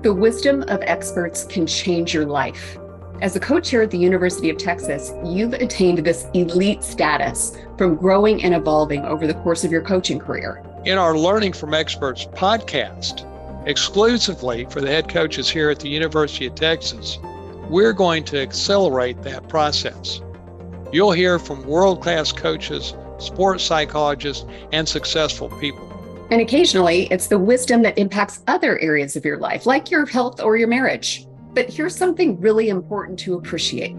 The wisdom of experts can change your life. As a coach here at the University of Texas, you've attained this elite status from growing and evolving over the course of your coaching career. In our Learning from Experts podcast, exclusively for the head coaches here at the University of Texas, we're going to accelerate that process. You'll hear from world class coaches, sports psychologists, and successful people. And occasionally, it's the wisdom that impacts other areas of your life, like your health or your marriage. But here's something really important to appreciate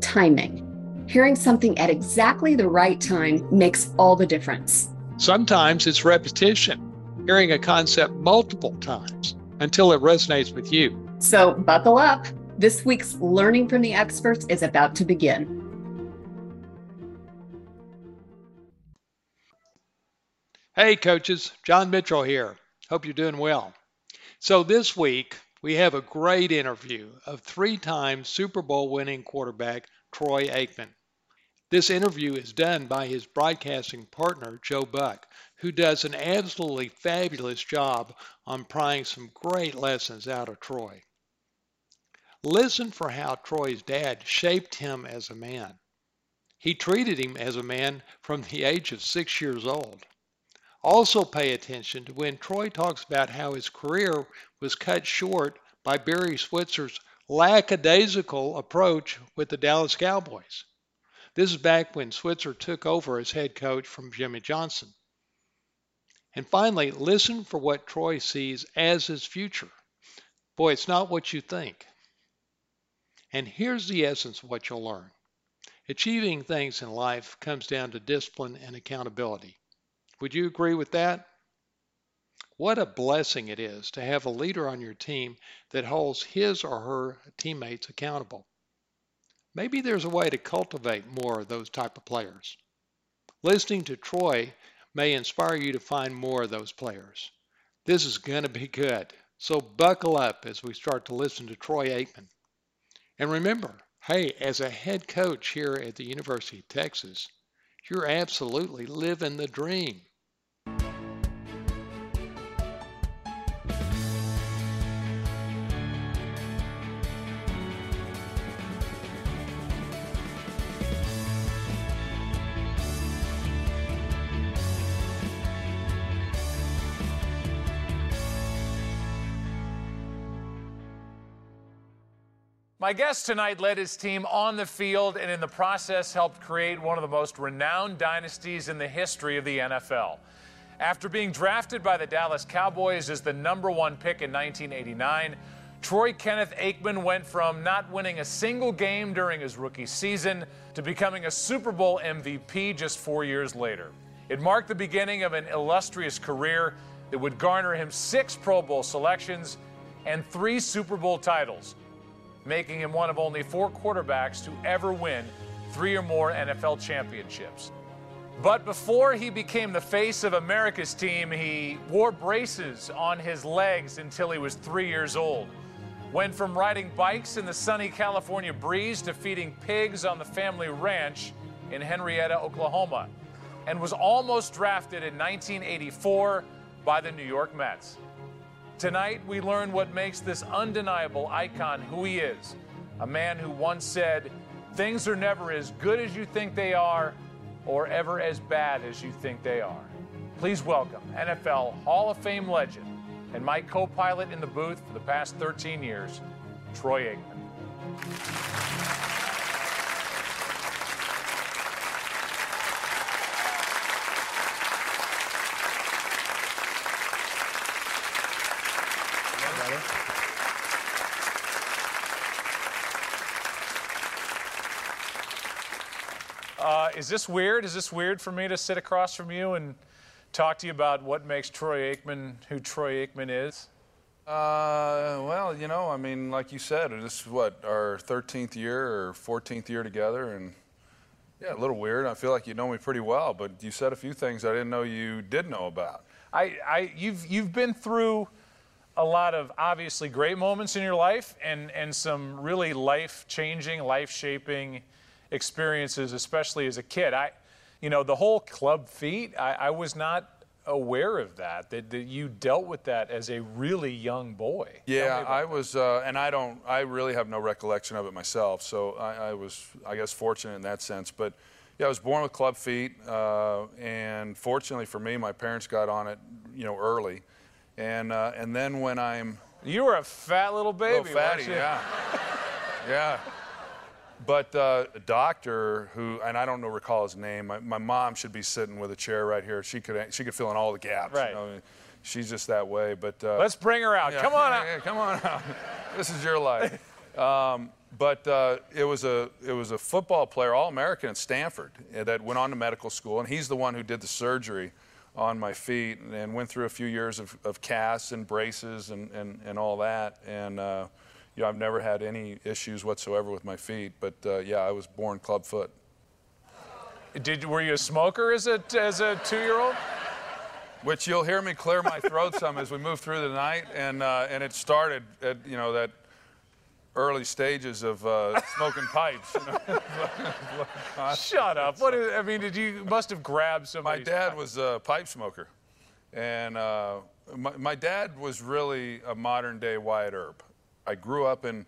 timing. Hearing something at exactly the right time makes all the difference. Sometimes it's repetition, hearing a concept multiple times until it resonates with you. So, buckle up. This week's Learning from the Experts is about to begin. Hey, coaches, John Mitchell here. Hope you're doing well. So, this week we have a great interview of three time Super Bowl winning quarterback Troy Aikman. This interview is done by his broadcasting partner, Joe Buck, who does an absolutely fabulous job on prying some great lessons out of Troy. Listen for how Troy's dad shaped him as a man. He treated him as a man from the age of six years old. Also, pay attention to when Troy talks about how his career was cut short by Barry Switzer's lackadaisical approach with the Dallas Cowboys. This is back when Switzer took over as head coach from Jimmy Johnson. And finally, listen for what Troy sees as his future. Boy, it's not what you think. And here's the essence of what you'll learn achieving things in life comes down to discipline and accountability. Would you agree with that? What a blessing it is to have a leader on your team that holds his or her teammates accountable. Maybe there's a way to cultivate more of those type of players. Listening to Troy may inspire you to find more of those players. This is going to be good. So buckle up as we start to listen to Troy Aikman. And remember, hey, as a head coach here at the University of Texas, you're absolutely living the dream. My guest tonight led his team on the field and in the process helped create one of the most renowned dynasties in the history of the NFL. After being drafted by the Dallas Cowboys as the number one pick in 1989, Troy Kenneth Aikman went from not winning a single game during his rookie season to becoming a Super Bowl MVP just four years later. It marked the beginning of an illustrious career that would garner him six Pro Bowl selections and three Super Bowl titles making him one of only four quarterbacks to ever win three or more NFL championships. But before he became the face of America's team, he wore braces on his legs until he was three years old. Went from riding bikes in the sunny California breeze to feeding pigs on the family ranch in Henryetta, Oklahoma, and was almost drafted in 1984 by the New York Mets. Tonight, we learn what makes this undeniable icon who he is a man who once said, Things are never as good as you think they are, or ever as bad as you think they are. Please welcome NFL Hall of Fame legend and my co pilot in the booth for the past 13 years, Troy Aikman. Uh, is this weird? Is this weird for me to sit across from you and talk to you about what makes Troy Aikman who Troy Aikman is? Uh, well, you know, I mean, like you said, this is what our 13th year or 14th year together, and yeah, a little weird. I feel like you know me pretty well, but you said a few things I didn't know you did know about. I, I you've you've been through a lot of obviously great moments in your life, and and some really life changing, life shaping experiences, especially as a kid. I, you know, the whole club feet, I, I was not aware of that, that, that you dealt with that as a really young boy. Yeah, I was, uh, and I don't, I really have no recollection of it myself. So I, I, was, I guess, fortunate in that sense. But yeah, I was born with club feet, uh, and fortunately for me, my parents got on it, you know, early. And uh, and then when I'm you were a fat little baby, little fatty, yeah, yeah. But uh, a doctor who, and I don't know recall his name. My, my, mom should be sitting with a chair right here. She could she could fill in all the gaps. Right. You know? She's just that way. But uh, let's bring her out. Yeah, come on out. Yeah, come on out. this is your life. Um, but uh, it was a it was a football player, all American at Stanford, eh, that went on to medical school, and he's the one who did the surgery on my feet and went through a few years of, of casts and braces and, and, and all that. And uh, you know, I've never had any issues whatsoever with my feet. But uh, yeah, I was born clubfoot. Did were you a smoker as a as a two-year-old? Which you'll hear me clear my throat some as we move through the night, and uh, and it started at you know that early stages of uh, smoking pipes. You know? Shut up! What is, I mean, did you must have grabbed somebody? My dad was a pipe smoker, and uh, my, my, dad was really a modern day Wyatt Earp. I grew up in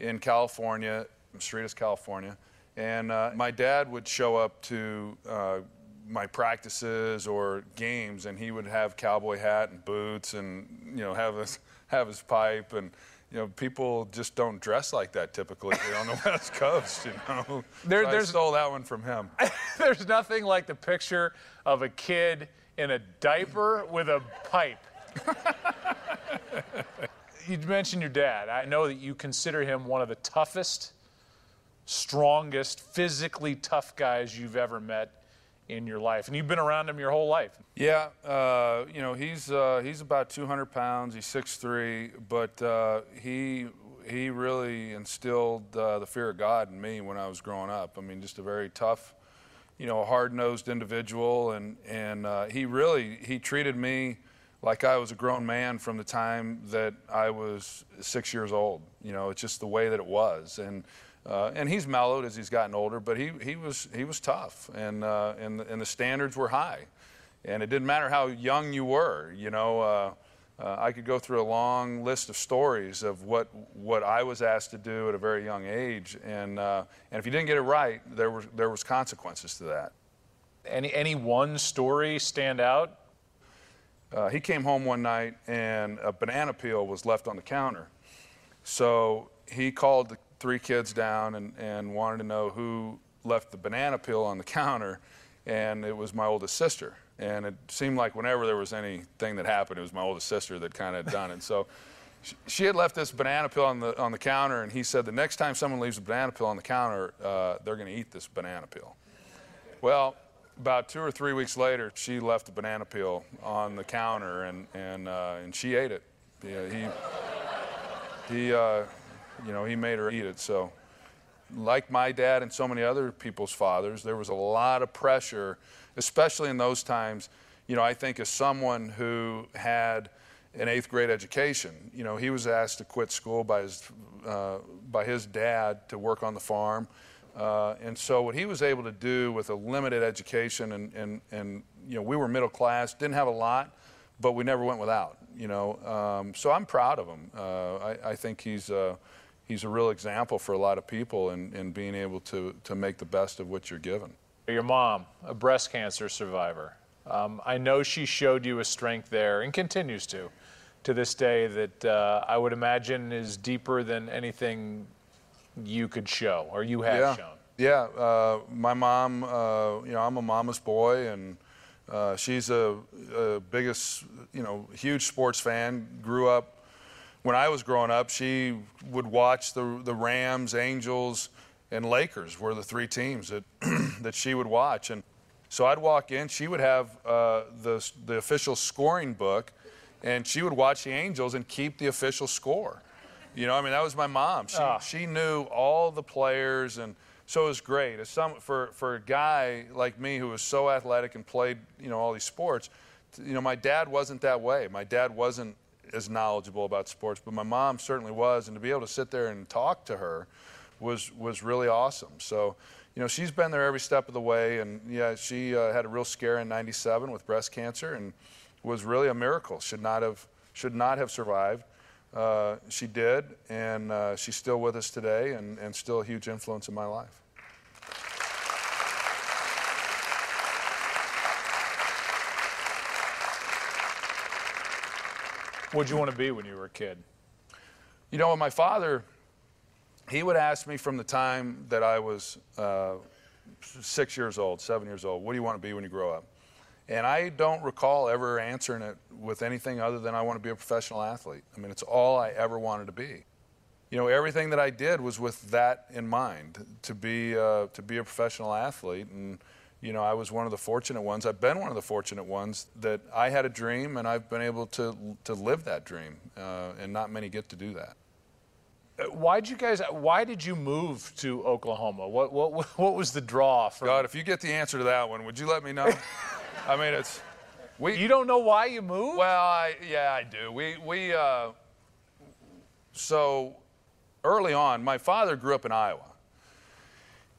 in California, Cerritos, California, and uh, my dad would show up to uh, my practices or games, and he would have cowboy hat and boots, and you know have his have his pipe and you know, people just don't dress like that typically on the West Coast, you know. There, so there's, I stole that one from him. there's nothing like the picture of a kid in a diaper with a pipe. you mentioned your dad. I know that you consider him one of the toughest, strongest, physically tough guys you've ever met in your life, and you've been around him your whole life. Yeah, uh, you know he's uh, he's about 200 pounds. He's 6'3", but uh, he he really instilled uh, the fear of God in me when I was growing up. I mean, just a very tough, you know, hard-nosed individual, and and uh, he really he treated me like I was a grown man from the time that I was six years old. You know, it's just the way that it was, and uh, and he's mellowed as he's gotten older, but he, he, was, he was tough, and, uh, and, and the standards were high. And it didn't matter how young you were, you know. Uh, uh, I could go through a long list of stories of what, what I was asked to do at a very young age, and, uh, and if you didn't get it right, there was, there was consequences to that. Any, any one story stand out? Uh, he came home one night and a banana peel was left on the counter. So he called the three kids down and, and wanted to know who left the banana peel on the counter, and it was my oldest sister. And it seemed like whenever there was anything that happened, it was my oldest sister that kind of done it. So she had left this banana peel on the on the counter, and he said the next time someone leaves a banana peel on the counter, uh, they're going to eat this banana peel. Well, about two or three weeks later, she left the banana peel on the counter, and and uh, and she ate it. Yeah, he he. Uh, you know, he made her eat it. So, like my dad and so many other people's fathers, there was a lot of pressure, especially in those times. You know, I think as someone who had an eighth grade education, you know, he was asked to quit school by his, uh, by his dad to work on the farm. Uh, and so what he was able to do with a limited education and, and, and you know, we were middle class, didn't have a lot, but we never went without, you know. Um, so I'm proud of him. Uh, I, I, think he's, uh, he's a real example for a lot of people in, in being able to, to make the best of what you're given. Your mom, a breast cancer survivor. Um, I know she showed you a strength there and continues to, to this day, that uh, I would imagine is deeper than anything you could show or you have yeah. shown. Yeah, uh, my mom, uh, you know, I'm a mama's boy, and uh, she's a, a biggest, you know, huge sports fan. Grew up when I was growing up, she would watch the the Rams, Angels, and Lakers were the three teams that that she would watch. And so I'd walk in, she would have uh, the the official scoring book, and she would watch the Angels and keep the official score. You know, I mean, that was my mom. She oh. she knew all the players and. So it was great. As some, for, for a guy like me who was so athletic and played, you know, all these sports, you know, my dad wasn't that way. My dad wasn't as knowledgeable about sports, but my mom certainly was, and to be able to sit there and talk to her was was really awesome. So, you know, she's been there every step of the way, and yeah, she uh, had a real scare in '97 with breast cancer, and was really a miracle. Should not have should not have survived. Uh, she did, and uh, she's still with us today, and, and still a huge influence in my life. What'd you want to be when you were a kid? You know, my father, he would ask me from the time that I was uh, six years old, seven years old, what do you want to be when you grow up? And I don't recall ever answering it with anything other than I want to be a professional athlete. I mean, it's all I ever wanted to be. You know, everything that I did was with that in mind to be uh, to be a professional athlete. And you know, I was one of the fortunate ones. I've been one of the fortunate ones that I had a dream and I've been able to to live that dream. Uh, and not many get to do that. Uh, why did you guys? Why did you move to Oklahoma? What what what was the draw? From... God, if you get the answer to that one, would you let me know? I mean, it's we. You don't know why you moved? Well, I, yeah, I do. We we uh, so early on, my father grew up in Iowa,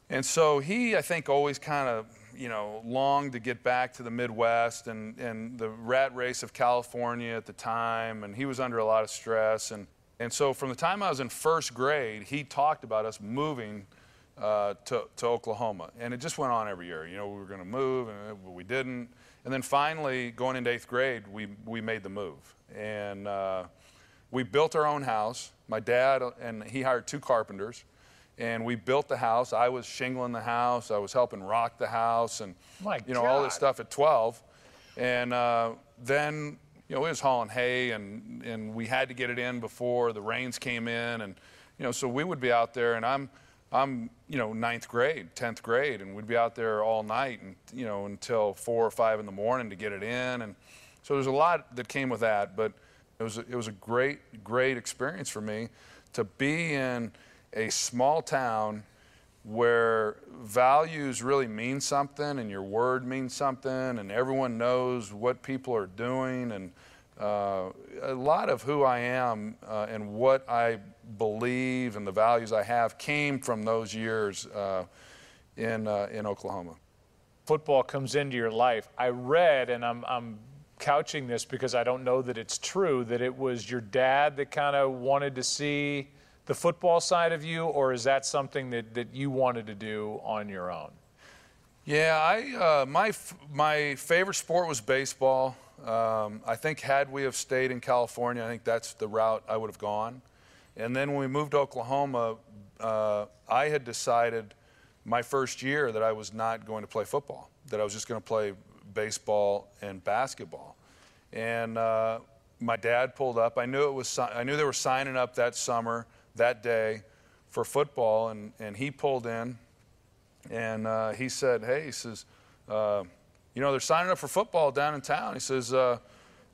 and so he, I think, always kind of you know longed to get back to the Midwest and and the rat race of California at the time, and he was under a lot of stress and. And so, from the time I was in first grade, he talked about us moving uh, to, to Oklahoma. And it just went on every year. You know, we were going to move, and we didn't. And then finally, going into eighth grade, we, we made the move. And uh, we built our own house. My dad and he hired two carpenters. And we built the house. I was shingling the house. I was helping rock the house, and My you know God. all this stuff at 12. And uh, then you know, it was hauling hay, and and we had to get it in before the rains came in, and you know, so we would be out there, and I'm I'm, you know, ninth grade, 10th grade, and we'd be out there all night and, you know, until four or five in the morning to get it in. And so there's a lot that came with that, but it was a, it was a great, great experience for me to be in a small town where values really mean something and your word means something and everyone knows what people are doing and uh, a lot of who I am uh, and what I believe and the values I have came from those years uh, in, uh, in Oklahoma. Football comes into your life. I read, and I'm, I'm couching this because I don't know that it's true, that it was your dad that kind of wanted to see the football side of you, or is that something that, that you wanted to do on your own? Yeah, I, uh, my, my favorite sport was baseball. Um, I think had we have stayed in California, I think that's the route I would have gone. And then when we moved to Oklahoma, uh, I had decided my first year that I was not going to play football, that I was just going to play baseball and basketball. And uh, my dad pulled up. I knew it was. I knew they were signing up that summer, that day, for football, and and he pulled in, and uh, he said, "Hey," he says, uh, "You know they're signing up for football down in town." He says uh,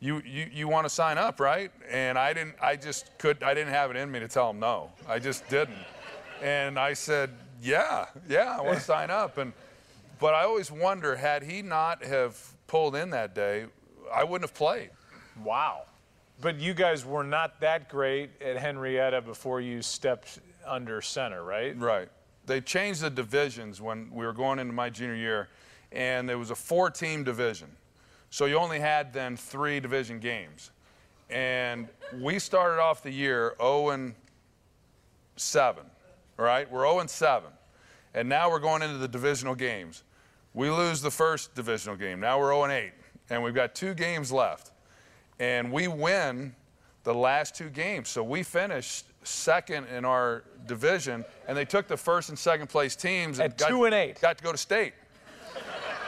you, you, you want to sign up, right? And I didn't, I just could, I didn't have it in me to tell him no. I just didn't. And I said, yeah, yeah, I want to sign up. And, but I always wonder, had he not have pulled in that day, I wouldn't have played. Wow. But you guys were not that great at Henryetta before you stepped under center, right? Right. They changed the divisions when we were going into my junior year, and there was a four-team division. So you only had then three division games. And we started off the year 0 and 7, right? We're 0 and 7. And now we're going into the divisional games. We lose the first divisional game. Now we're 0 and 8. And we've got two games left. And we win the last two games. So we finished second in our division, and they took the first and second place teams and At got, two and eight. got to go to state.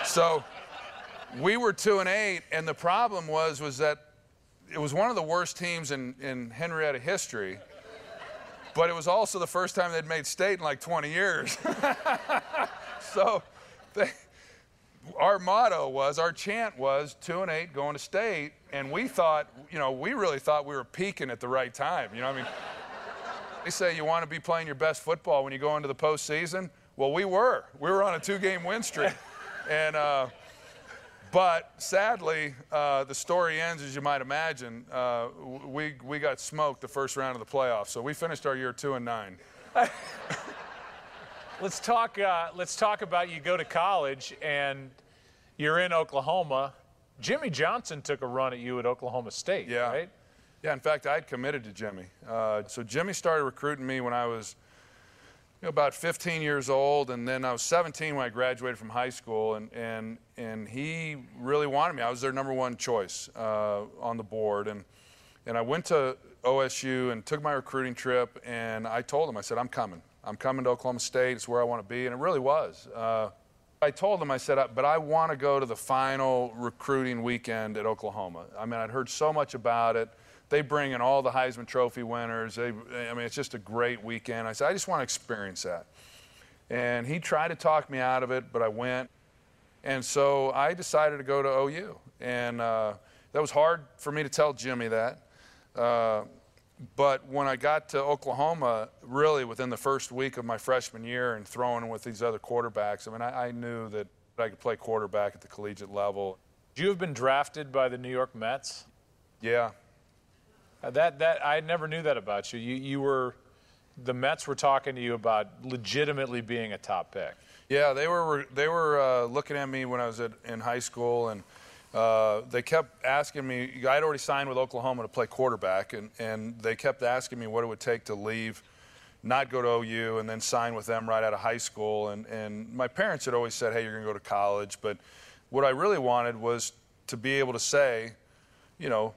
So we were two and eight, and the problem was was that it was one of the worst teams in, in Henryetta history, but it was also the first time they'd made state in like 20 years. so they, our motto was, our chant was two and eight going to state, and we thought, you know, we really thought we were peaking at the right time. You know, I mean, they say you want to be playing your best football when you go into the postseason. Well, we were. We were on a two-game win streak, and. Uh, but sadly, uh, the story ends as you might imagine. Uh, we, we got smoked the first round of the playoffs, so we finished our year two and nine. let's talk. Uh, let's talk about you go to college and you're in Oklahoma. Jimmy Johnson took a run at you at Oklahoma State, Yeah. right? Yeah, in fact, I'd committed to Jimmy. Uh, so Jimmy started recruiting me when I was know, about 15 years old, and then I was 17 when I graduated from high school, and, and, and he really wanted me. I was their number one choice uh, on the board, and, and I went to OSU and took my recruiting trip, and I told him, I said, I'm coming. I'm coming to Oklahoma State. It's where I want to be, and it really was. Uh, I told him, I said, but I want to go to the final recruiting weekend at Oklahoma. I mean, I'd heard so much about it. They bring in all the Heisman Trophy winners. They, I mean, it's just a great weekend. I said, I just want to experience that. And he tried to talk me out of it, but I went. And so I decided to go to OU. And uh, that was hard for me to tell Jimmy that. Uh, but when I got to Oklahoma, really within the first week of my freshman year and throwing with these other quarterbacks, I mean, I, I knew that I could play quarterback at the collegiate level. You have been drafted by the New York Mets. Yeah, That that I never knew that about you. You you were the Mets were talking to you about legitimately being a top pick. Yeah, they were they were uh, looking at me when I was at, in high school, and uh, they kept asking me. I'd already signed with Oklahoma to play quarterback, and, and they kept asking me what it would take to leave, not go to OU, and then sign with them right out of high school. And, and my parents had always said, "Hey, you're going to go to college," but what I really wanted was to be able to say, you know,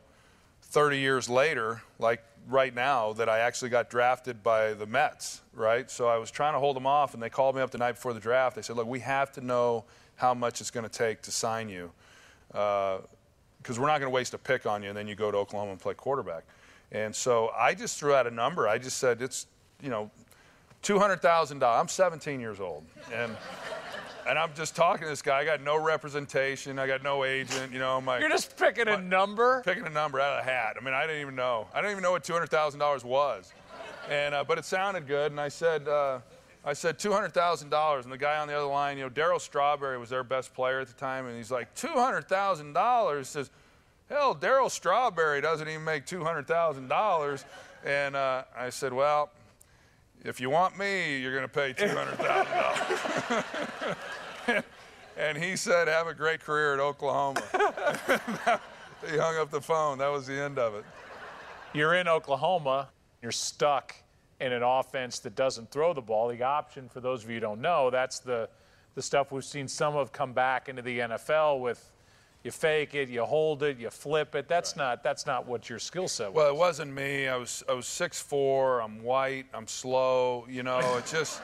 30 years later, like right now, that I actually got drafted by the Mets, right? So I was trying to hold them off, and they called me up the night before the draft. They said, Look, we have to know how much it's going to take to sign you uh, because we're not going to waste a pick on you, and then you go to Oklahoma and play quarterback. And so I just threw out a number. I just said, It's, you know, $200,000. I'm 17 years old. And. And I'm just talking to this guy. I got no representation. I got no agent. You know, my You're just picking a number. picking a number out of the hat. I mean, I didn't even know. I didn't even know what two hundred thousand dollars was, and uh, but it sounded good. And I said, uh, I said two hundred thousand dollars. And the guy on the other line, you know, Darryl Strawberry was their best player at the time, and he's like two hundred thousand dollars. Says, hell, Darryl Strawberry doesn't even make two hundred thousand dollars. And uh, I said, well. If you want me, you're going to pay $200,000. and he said, Have a great career at Oklahoma. he hung up the phone. That was the end of it. You're in Oklahoma. You're stuck in an offense that doesn't throw the ball. The option, for those of you who don't know, that's the the stuff we've seen some of come back into the NFL with. You fake it, you hold it, you flip it. That's not that's not what your skill set was. Well, it wasn't me. I was I was six four. I'm white, I'm slow, you know, it's just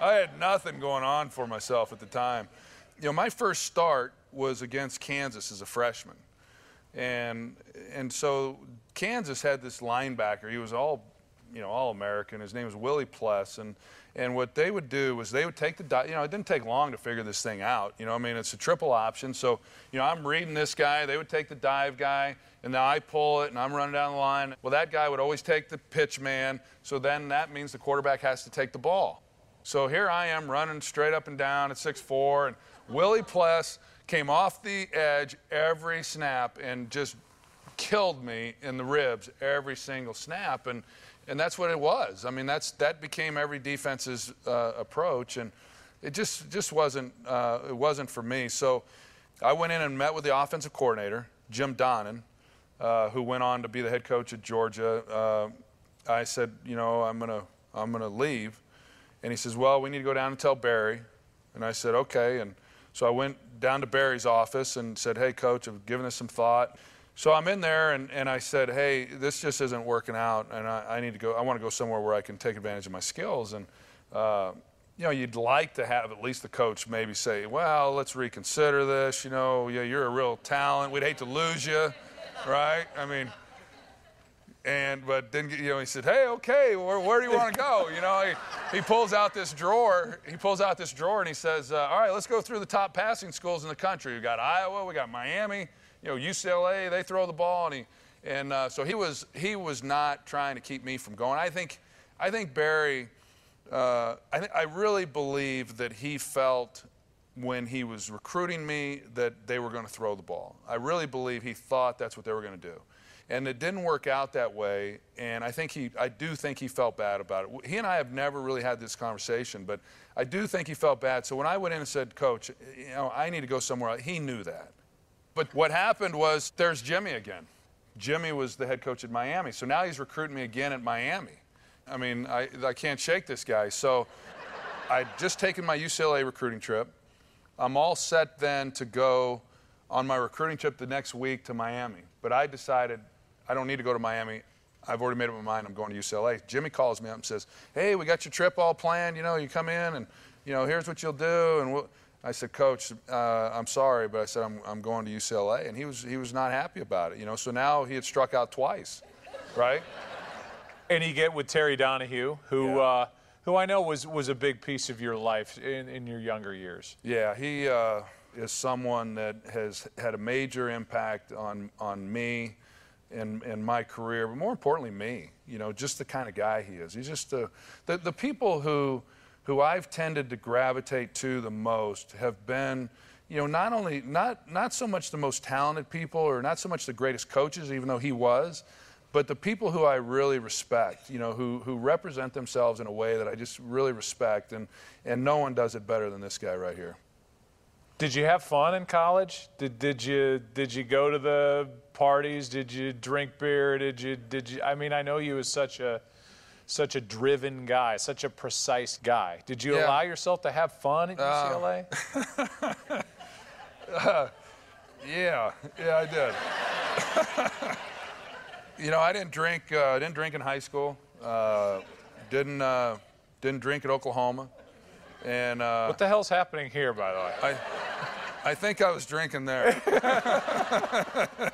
I had nothing going on for myself at the time. You know, my first start was against Kansas as a freshman. And and so Kansas had this linebacker. He was all you know, all American. His name was Willie Pless, and and what they would do was they would take the you know it didn't take long to figure this thing out. You know, I mean it's a triple option. So you know I'm reading this guy. They would take the dive guy, and then I pull it, and I'm running down the line. Well, that guy would always take the pitch man. So then that means the quarterback has to take the ball. So here I am running straight up and down at 6'4", and Willie Pless came off the edge every snap and just killed me in the ribs every single snap. And and that's what it was. I mean, that's that became every defense's uh, approach, and it just just wasn't uh, it wasn't for me. So I went in and met with the offensive coordinator, Jim Donnan, uh, who went on to be the head coach at Georgia. Uh, I said, you know, I'm gonna I'm gonna leave, and he says, well, we need to go down and tell Barry, and I said, okay, and so I went down to Barry's office and said, hey, coach, I've given this some thought. So I'm in there and, and I said, hey, this just isn't working out, and I, I need to go. I want to go somewhere where I can take advantage of my skills. And uh, you know, you'd like to have at least the coach maybe say, well, let's reconsider this. You know, yeah, you're a real talent. We'd hate to lose you, right? I mean, and but then you know he said, hey, okay, where, where do you want to go? You know, he, he pulls out this drawer. He pulls out this drawer and he says, uh, all right, let's go through the top passing schools in the country. We got Iowa, we got Miami you know, UCLA, they throw the ball, and he, and uh, so he was he was not trying to keep me from going. I think, I think Barry, uh, I th- I really believe that he felt when he was recruiting me that they were going to throw the ball. I really believe he thought that's what they were going to do. And it didn't work out that way, and I think he, I do think he felt bad about it. He and I have never really had this conversation, but I do think he felt bad. So when I went in and said, "Coach, you know, I need to go somewhere," he knew that. But what happened was there's Jimmy again. Jimmy was the head coach at Miami. So now he's recruiting me again at Miami. I mean, I, I can't shake this guy. So I'd just taken my UCLA recruiting trip. I'm all set then to go on my recruiting trip the next week to Miami. But I decided I don't need to go to Miami. I've already made up my mind. I'm going to UCLA. Jimmy calls me up and says, "Hey, we got your trip all planned. You know, you come in and you know, here's what you'll do." And we'll, I said, "Coach, uh, I'm sorry, but I said I'm, I'm going to UCLA," and he was he was not happy about it. You know, so now he had struck out twice, right? And you get with Terry Donahue, who. Yeah. Uh, who I know was, was a big piece of your life in, in your younger years. Yeah, he uh, is someone that has had a major impact on, on me and, and my career, but more importantly, me. You know, just the kind of guy he is. He's just a, the, the people who, who I've tended to gravitate to the most have been, you know, not only, not, not so much the most talented people or not so much the greatest coaches, even though he was, but the people who I really respect, you know, who, who represent themselves in a way that I just really respect, and, and no one does it better than this guy right here. Did you have fun in college? Did, did you did you go to the parties? Did you drink beer? Did you did you? I mean, I know you as such a such a driven guy, such a precise guy. Did you Yeah. allow yourself to have fun at UCLA? Yeah, yeah, I did. you know, I didn't drink. Uh, I didn't drink in high school. Uh, didn't uh, didn't drink at Oklahoma, and uh, what the hell's happening here, by the way? I I think I was drinking there.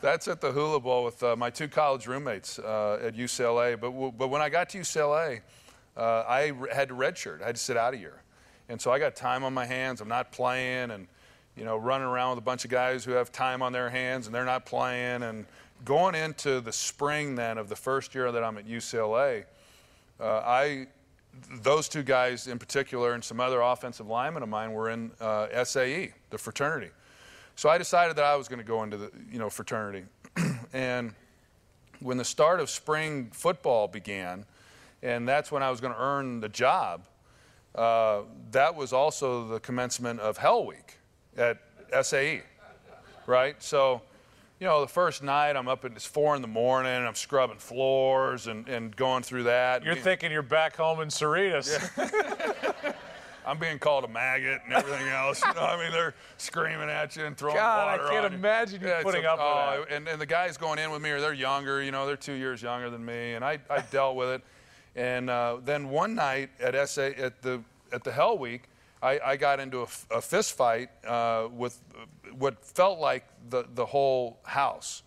That's at the Hula Bowl with uh, my two college roommates uh, at UCLA. But w- but when I got to UCLA, uh, I r- had to redshirt. I had to sit out a year, and so I got time on my hands. I'm not playing, and you know, running around with a bunch of guys who have time on their hands and they're not playing. And going into the spring then of the first year that I'm at UCLA, uh, I those two guys in particular and some other offensive linemen of mine were in uh, SAE, the fraternity. So I decided that I was going to go into the you know fraternity, and when the start of spring football began, and that's when I was going to earn the job. Uh, that was also the commencement of Hell Week at SAE, right? So, you know, the first night I'm up at it's four in the morning, I'm scrubbing floors and, and going through that. You're thinking you're back home in Cerritos. I'm being called a maggot and everything else. You know, I mean, they're screaming at you and throwing God, I can't you. imagine you it's putting a- up with oh, that. And, and the guys going in with me, are they're younger. You know, they're two years younger than me, and I, I dealt with it. And uh, then one night at SA at the at the Hell Week, I, I got into a fist fight uh, with what felt like the the whole house.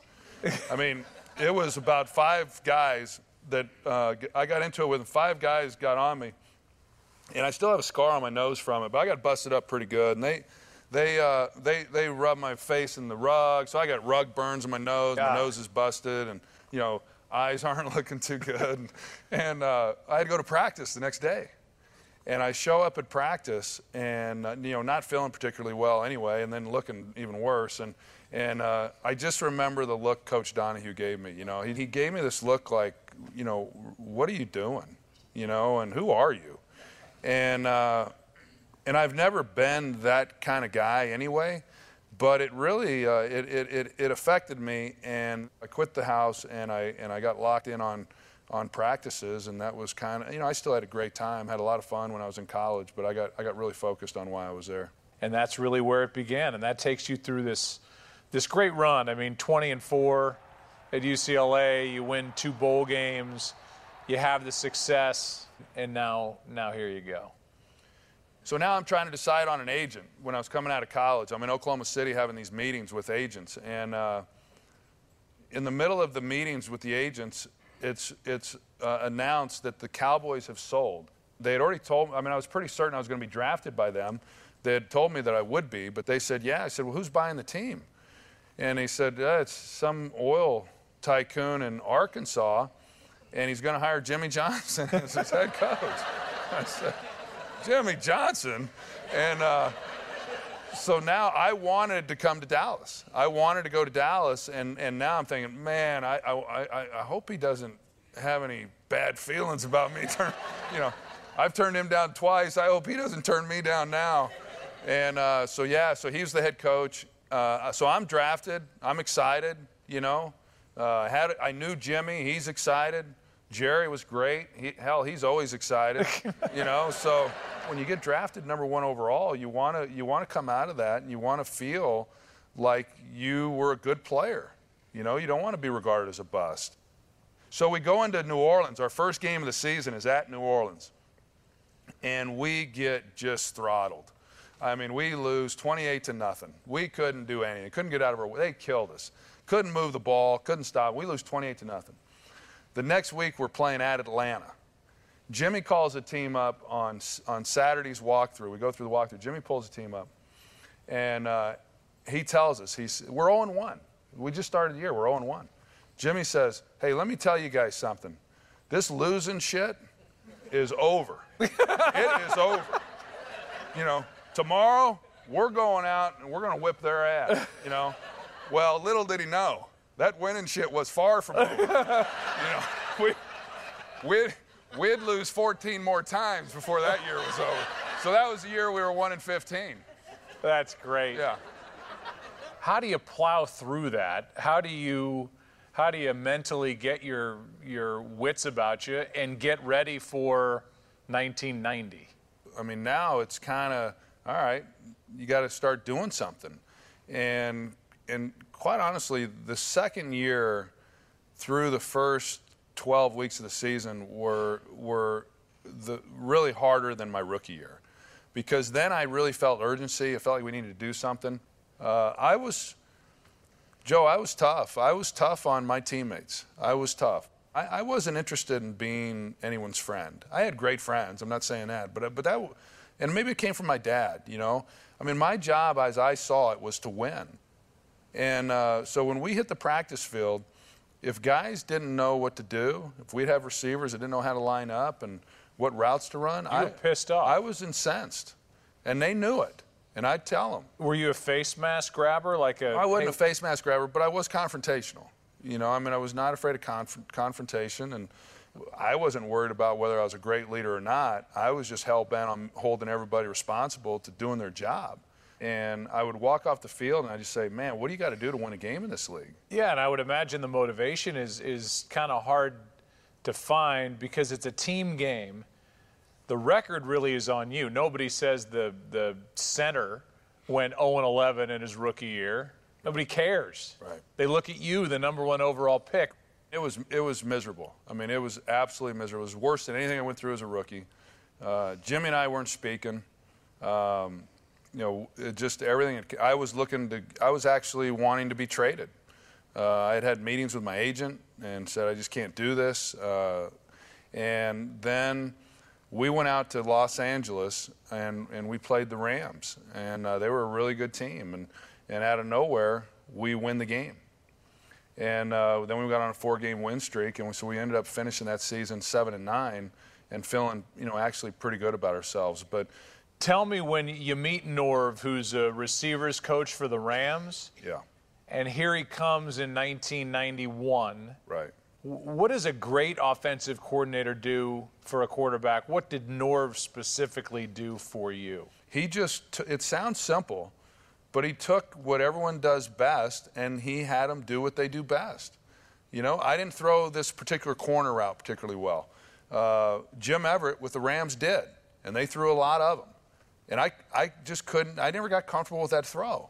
I mean, it was about five guys that uh, I got into it with. Five guys got on me, and I still have a scar on my nose from it. But I got busted up pretty good, and they. They, uh, they, they rubbed my face in the rug, so I got rug burns in my nose. My nose is busted, and you know, eyes aren't looking too good. And uh, I had to go to practice the next day. And I show up at practice and, uh, you know, not feeling particularly well anyway, and then looking even worse. And, and uh, I just remember the look Coach Donahue gave me. You know, he, he gave me this look like, you know, what are you doing? You know, and who are you? And, uh, and I've never been that kind of guy anyway, but it really, uh, it, it, it, it affected me. And I quit the house and I, and I got locked in on, on practices, and that was kind of, you know, I still had a great time, had a lot of fun when I was in college, but I got, I got really focused on why I was there. and that's really where it began. And that takes you through this this great run. I mean, 20 and four at UCLA. You win two bowl games. You have the success, and now now here you go. So now I'm trying to decide on an agent. When I was coming out of college, I'm in Oklahoma City having these meetings with agents, and uh, in the middle of the meetings with the agents, it's it's uh, announced that the Cowboys have sold. They had already told me. I mean, I was pretty certain I was going to be drafted by them. They had told me that I would be, but they said, "Yeah." I said, "Well, who's buying the team?" And he said, uh, "It's some oil tycoon in Arkansas, and he's going to hire Jimmy Johnson as his head coach." I said, Jimmy Johnson. And uh, so now I wanted to come to Dallas. I wanted to go to Dallas, and, and now I'm thinking, man, I, I, I, I hope he doesn't have any bad feelings about me. You know, I've turned him down twice. I hope he doesn't turn me down now. And uh, so, yeah, so he's the head coach. uh, so I'm drafted. I'm excited. You know, uh, had I knew Jimmy. He's excited. Jerry was great. He, hell, he's always excited. you know, so when you get drafted number one overall, you want to you want to come out of that and you want to feel like you were a good player. You know, you don't want to be regarded as a bust. So we go into New Orleans. Our first game of the season is at New Orleans. And we get just throttled. I mean, we lose 28 to nothing. We couldn't do anything. Couldn't get out of our way. They killed us. Couldn't move the ball. Couldn't stop. We lose 28 to nothing. The next week, we're playing at Atlanta. Jimmy calls the team up on, on Saturday's walkthrough. We go through the walkthrough. Jimmy pulls the team up. And uh, he tells us, he's, we're 0 1. We just started the year. We're 0 1. Jimmy says, Hey, let me tell you guys something. This losing shit is over. it is over. You know, tomorrow we're going out and we're going to whip their ass, you know. Well, little did he know, that winning shit was far from over. you know, we, we'd, we'd lose 14 more times before that year was over. So that was the year we were 1 in 15. That's great. Yeah. How do you plow through that? How do you how do you mentally get your your wits about you and get ready for 1990? I mean, now it's kind of all right. You got to start doing something, and and quite honestly, the second year through the first 12 weeks of the season were were the really harder than my rookie year, because then I really felt urgency. I felt like we needed to do something. Uh, I was Joe, I was tough. I was tough on my teammates. I was tough. I, I, wasn't interested in being anyone's friend. I had great friends. I'm not saying that, but but that, and maybe it came from my dad. You know, I mean, my job as I saw it was to win. And uh, so when we hit the practice field, if guys didn't know what to do, if we'd have receivers that didn't know how to line up and what routes to run, you I pissed off. I was incensed, and they knew it. And I'd tell them. Were you a face mask grabber? Like a I wasn't a face mask grabber, but I was confrontational. You know, I mean, I was not afraid of conf- confrontation, and I wasn't worried about whether I was a great leader or not. I was just hell bent on holding everybody responsible to doing their job. And I would walk off the field and I just say, "Man, what do you got to do to win a game in this league?" Yeah, and I would imagine the motivation is is kind of hard to find because it's a team game the record really is on you. Nobody says the the center went 0 11 in his rookie year. Nobody cares. Right. They look at you, the number one overall pick. It was it was miserable. I mean, it was absolutely miserable. It was worse than anything I went through as a rookie. Uh, Jimmy and I weren't speaking. Um, you know, just everything. I was looking to. I was actually wanting to be traded. Uh, I had had meetings with my agent and said I just can't do this. Uh, and then we went out to Los Angeles and, and we played the Rams, and uh, they were a really good team. And, and out of nowhere, we win the game. And uh, then we got on a four-game win streak, and so we ended up finishing that season seven and nine, and feeling you know actually pretty good about ourselves. But tell me when you meet Norv, who's a receivers coach for the Rams. Yeah. And here he comes in 1991. Right. What does a great offensive coordinator do for a quarterback? What did Norv specifically do for you? He just, t- it sounds simple, but he took what everyone does best and he had them do what they do best. You know, I didn't throw this particular corner route particularly well. Uh, Jim Everett with the Rams did, and they threw a lot of them. And I, I just couldn't, I never got comfortable with that throw.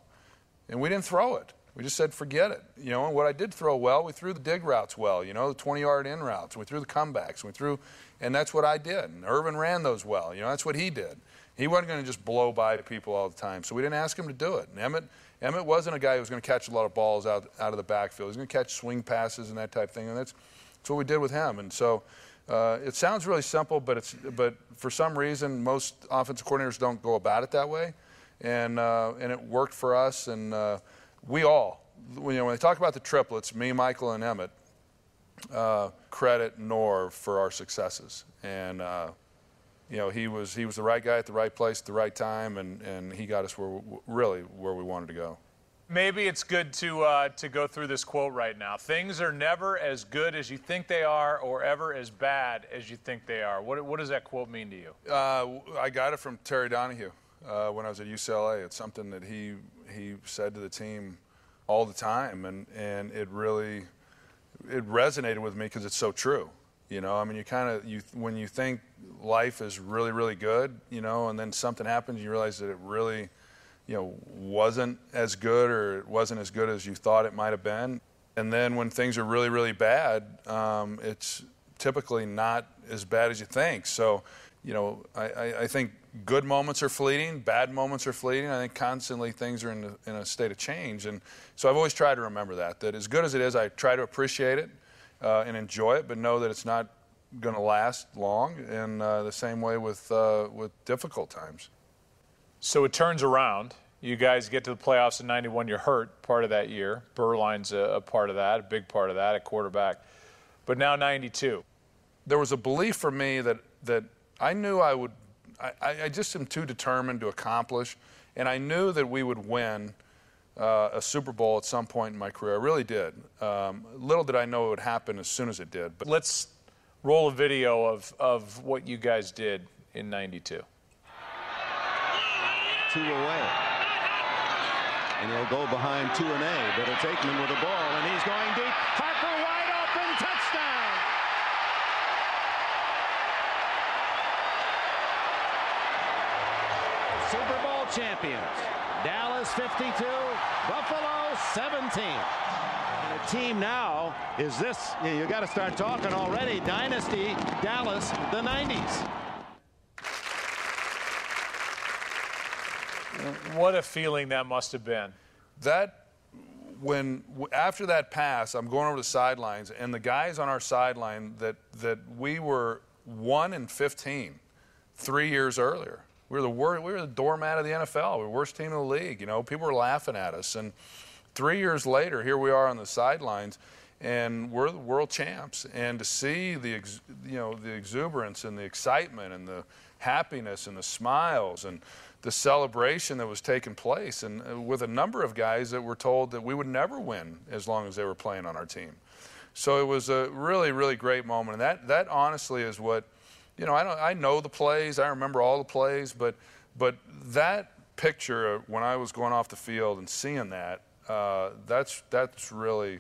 And we didn't throw it. We just said, forget it. You know, and what I did throw well, we threw the dig routes well, you know, the 20 yard in routes. We threw the comebacks. We threw, and that's what I did. And Irvin ran those well. You know, that's what he did. He wasn't going to just blow by people all the time. So we didn't ask him to do it. And Emmett, Emmett wasn't a guy who was going to catch a lot of balls out, out of the backfield. He was going to catch swing passes and that type of thing. And that's, that's what we did with him. And so uh, it sounds really simple, but, it's, but for some reason, most offensive coordinators don't go about it that way. And, uh, and it worked for us. And uh, we all, you know, when they talk about the triplets, me, Michael, and Emmett, uh, credit Norv for our successes. And uh, you know, he was he was the right guy at the right place at the right time, and, and he got us where really where we wanted to go. Maybe it's good to uh, to go through this quote right now. Things are never as good as you think they are, or ever as bad as you think they are. What what does that quote mean to you? Uh, I got it from Terry Donahue. uh, when I was at UCLA. It's something that he he said to the team all the time, and and it really it resonated with me because it's so true. You know, I mean, you kind of you when you think life is really really good, you know, and then something happens, you realize that it really, you know, wasn't as good or it wasn't as good as you thought it might have been. And then when things are really really bad, um, it's typically not as bad as you think. So, you know, I, I, I think good moments are fleeting, bad moments are fleeting. I think constantly things are in a, in a state of change, and so I've always tried to remember that. That as good as it is, I try to appreciate it uh, and enjoy it, but know that it's not going to last long. And uh, the same way with uh, with difficult times. So it turns around. You guys get to the playoffs in '91. You're hurt part of that year. Beuerlein's a, a part of that, a big part of that, a quarterback. But now '92. There was a belief for me that that I knew I would. I, I just am too determined to accomplish, and I knew that we would win uh, a Super Bowl at some point in my career. I really did. Um, little did I know it would happen as soon as it did. But let's roll a video of, of what you guys did in 92. Two away. And he'll go behind two and A, but it's Aikman with the ball, and he's going deep. Harper wide open, touchdown! Super Bowl champions. Dallas 52, Buffalo 17. And the team now is this, you got to start talking already, Dynasty, Dallas, the 90s. What a feeling that must have been. That when after that pass, I'm going over the sidelines, and the guys on our sideline that that we were one in 15 three years earlier. We were the we were the doormat of the NFL. We were the worst team in the league. You know, people were laughing at us. And three years later, here we are on the sidelines, and we're the world champs. And to see the you know the exuberance and the excitement and the happiness and the smiles and the celebration that was taking place, and uh, with a number of guys that were told that we would never win as long as they were playing on our team. So it was a really, really great moment. And that, that honestly is what you know, I, don't, I know the plays, I remember all the plays, but, but that picture when I was going off the field and seeing that, uh, that's, that's really,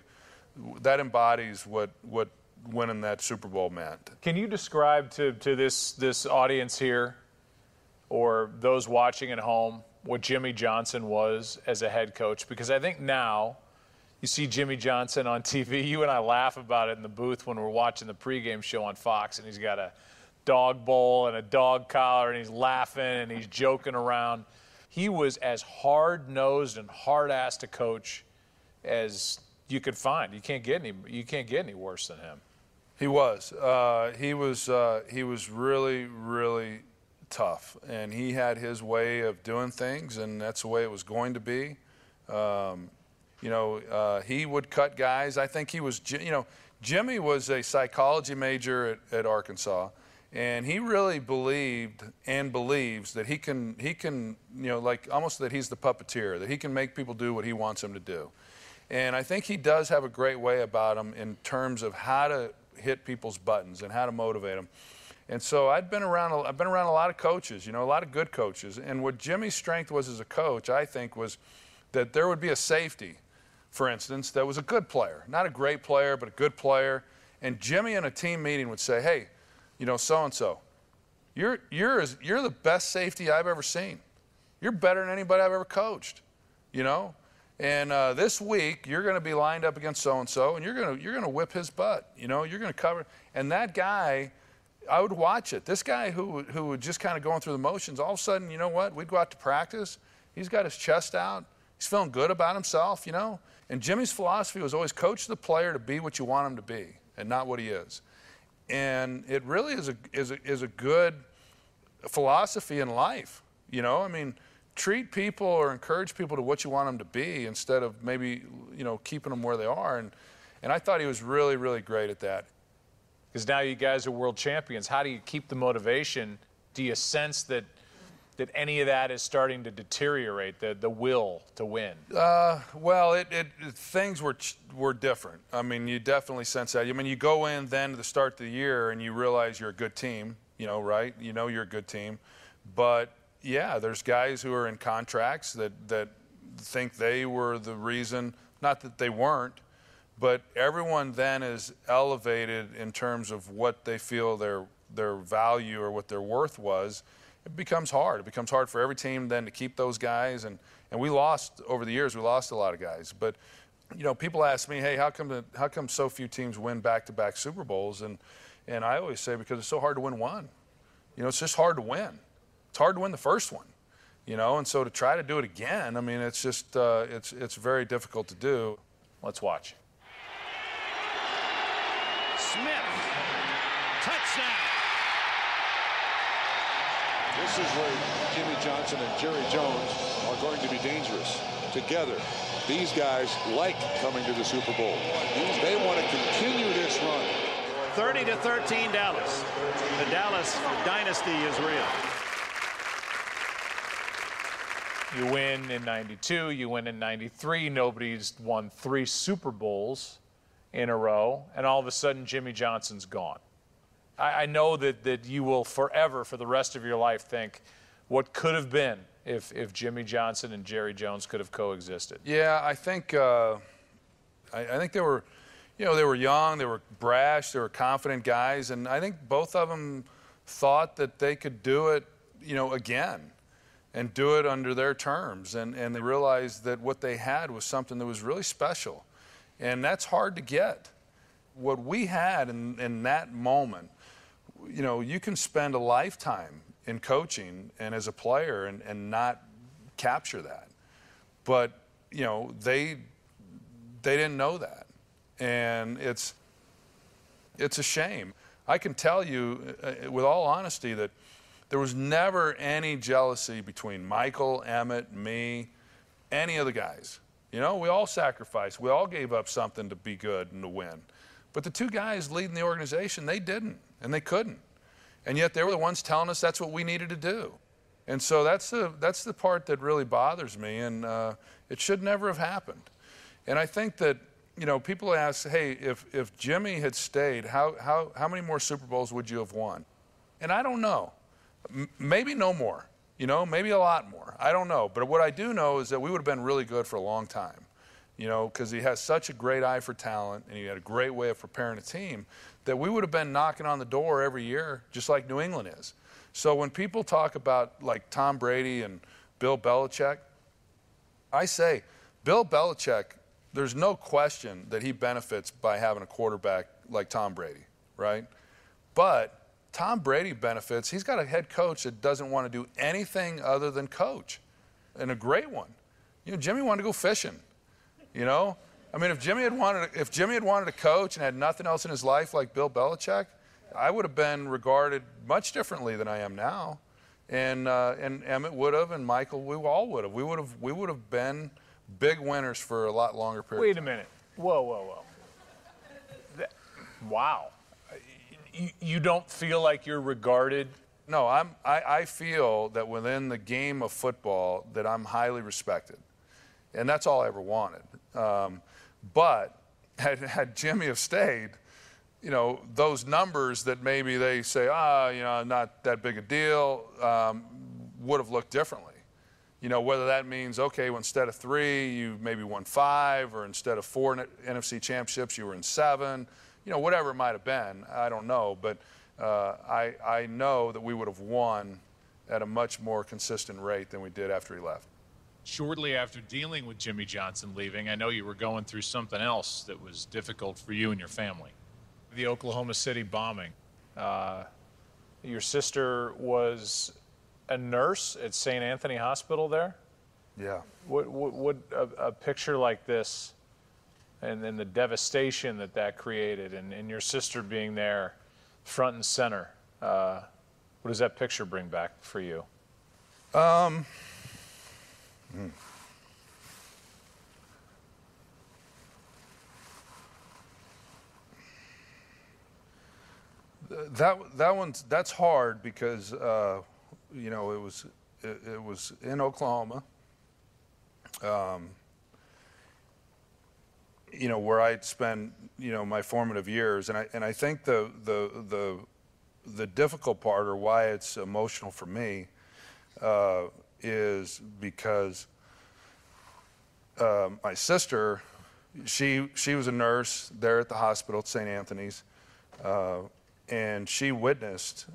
that embodies what, what winning that Super Bowl meant. Can you describe to, to this, this audience here or those watching at home what Jimmy Johnson was as a head coach? Because I think now you see Jimmy Johnson on TV. You and I laugh about it in the booth when we're watching the pregame show on Fox, and he's got a dog bowl and a dog collar and he's laughing and he's joking around. He was as hard nosed and hard assed a coach as you could find. You can't get any you can't get any worse than him. He was. Uh, he was. Uh, he was really, really tough, and he had his way of doing things, and that's the way it was going to be. Um, you know, uh, he would cut guys. I think he was. You know, Jimmy was a psychology major at, at Arkansas and he really believed and believes that he can he can you know like almost that he's the puppeteer that he can make people do what he wants them to do and i think he does have a great way about him in terms of how to hit people's buttons and how to motivate them and so i've been around i've been around a lot of coaches you know a lot of good coaches and what jimmy's strength was as a coach i think was that there would be a safety for instance that was a good player not a great player but a good player and jimmy in a team meeting would say hey you know, so and so. You're, you're, you're the best safety I've ever seen. You're better than anybody I've ever coached, you know? And uh, this week, you're going to be lined up against so and so, and you're going to you're going to whip his butt. You know, you're going to cover. And that guy, I would watch it. This guy who who was just kind of going through the motions, all of a sudden, you know what? We'd go out to practice. He's got his chest out. He's feeling good about himself. You know. And Jimmy's philosophy was always coach the player to be what you want him to be, and not what he is and it really is a, is a, is a good philosophy in life. You know, I mean, treat people or encourage people to what you want them to be instead of maybe, you know, keeping them where they are. And, and I thought he was really, really great at that. Because now you guys are world champions. How do you keep the motivation? Do you sense that – that any of that is starting to deteriorate the, the will to win? Uh, well, it, it, things were were different. I mean, you definitely sense that. I mean, you go in then to the start of the year and you realize you're a good team. You know, right? You know you're a good team, but yeah, there's guys who are in contracts that, that think they were the reason, not that they weren't, but everyone then is elevated in terms of what they feel their, their value or what their worth was. It becomes hard. It becomes hard for every team then to keep those guys. And, and we lost over the years, we lost a lot of guys. But, you know, people ask me, hey, how come, the, how come so few teams win back to back Super Bowls? And, and I always say, because it's so hard to win one. You know, it's just hard to win. It's hard to win the first one, you know, and so to try to do it again, I mean, it's just, uh, it's, it's very difficult to do. Let's watch. Smith. Touchdown. This is where Jimmy Johnson and Jerry Jones are going to be dangerous together. These guys like coming to the Super Bowl. They want to continue this run. 30 to 13 Dallas. The Dallas dynasty is real. You win in 92, you win in 93. Nobody's won three Super Bowls in a row, and all of a sudden Jimmy Johnson's gone. I, I know that, that you will forever, for the rest of your life, think what could have been if, if Jimmy Johnson and Jerry Jones could have coexisted. Yeah, I think, uh, I, I think they were, you know, they were young, they were brash, they were confident guys, and I think both of them thought that they could do it, you know, again and do it under their terms. And, and they realized that what they had was something that was really special. And that's hard to get. What we had in, in that moment, you know, you can spend a lifetime in coaching and as a player and, and not capture that. But, you know, they, they didn't know that. And it's, it's a shame. I can tell you, uh, with all honesty, that there was never any jealousy between Michael, Emmitt, me, any of the guys. You know, we all sacrificed. We all gave up something to be good and to win. But the two guys leading the organization, they didn't, and they couldn't. And yet they were the ones telling us that's what we needed to do. And so that's the, that's the part that really bothers me, and uh, it should never have happened. And I think that, you know, people ask, hey, if, if Jimmy had stayed, how, how, how many more Super Bowls would you have won? And I don't know maybe no more, you know, maybe a lot more. I don't know. But what I do know is that we would have been really good for a long time, you know, because he has such a great eye for talent and he had a great way of preparing a team that we would have been knocking on the door every year, just like New England is. So when people talk about like Tom Brady and Bill Belichick, I say Bill Belichick, there's no question that he benefits by having a quarterback like Tom Brady, right? But Tom Brady benefits. He's got a head coach that doesn't want to do anything other than coach, and a great one. You know, Jimmy wanted to go fishing. You know, I mean, if Jimmy had wanted, if Jimmy had wanted to coach and had nothing else in his life like Bill Belichick, I would have been regarded much differently than I am now, and uh, and Emmitt would have, and Michael, we all would have. We would have, we would have been big winners for a lot longer period. Wait a minute. Whoa, whoa, whoa. That, wow you, don't feel like you're regarded? No, I'm, I, I feel that within the game of football that I'm highly respected. And that's all I ever wanted. Um, but had, had Jimmy have stayed, you know, those numbers that maybe they say, ah, you know, not that big a deal, um, would have looked differently. You know, whether that means, okay, well, instead of three, you maybe won five, or instead of four NFC championships, you were in seven you know, whatever it might have been, I don't know. But uh, I, I know that we would have won at a much more consistent rate than we did after he left. Shortly after dealing with Jimmy Johnson leaving, I know you were going through something else that was difficult for you and your family. The Oklahoma City bombing. Uh, your sister was a nurse at St. Anthony Hospital there? Yeah. Would, would, a, a picture like this and then the devastation that that created, and, and your sister being there front and center. Uh, what does that picture bring back for you? Um, hmm. That that one's that's hard because uh, you know it was it, it was in Oklahoma. Um, you know, where I'd spend, you know, my formative years. And I, and I think the, the, the, the difficult part or why it's emotional for me uh, is because uh, my sister, she she was a nurse there at the hospital at St. Anthony's, uh, and she witnessed,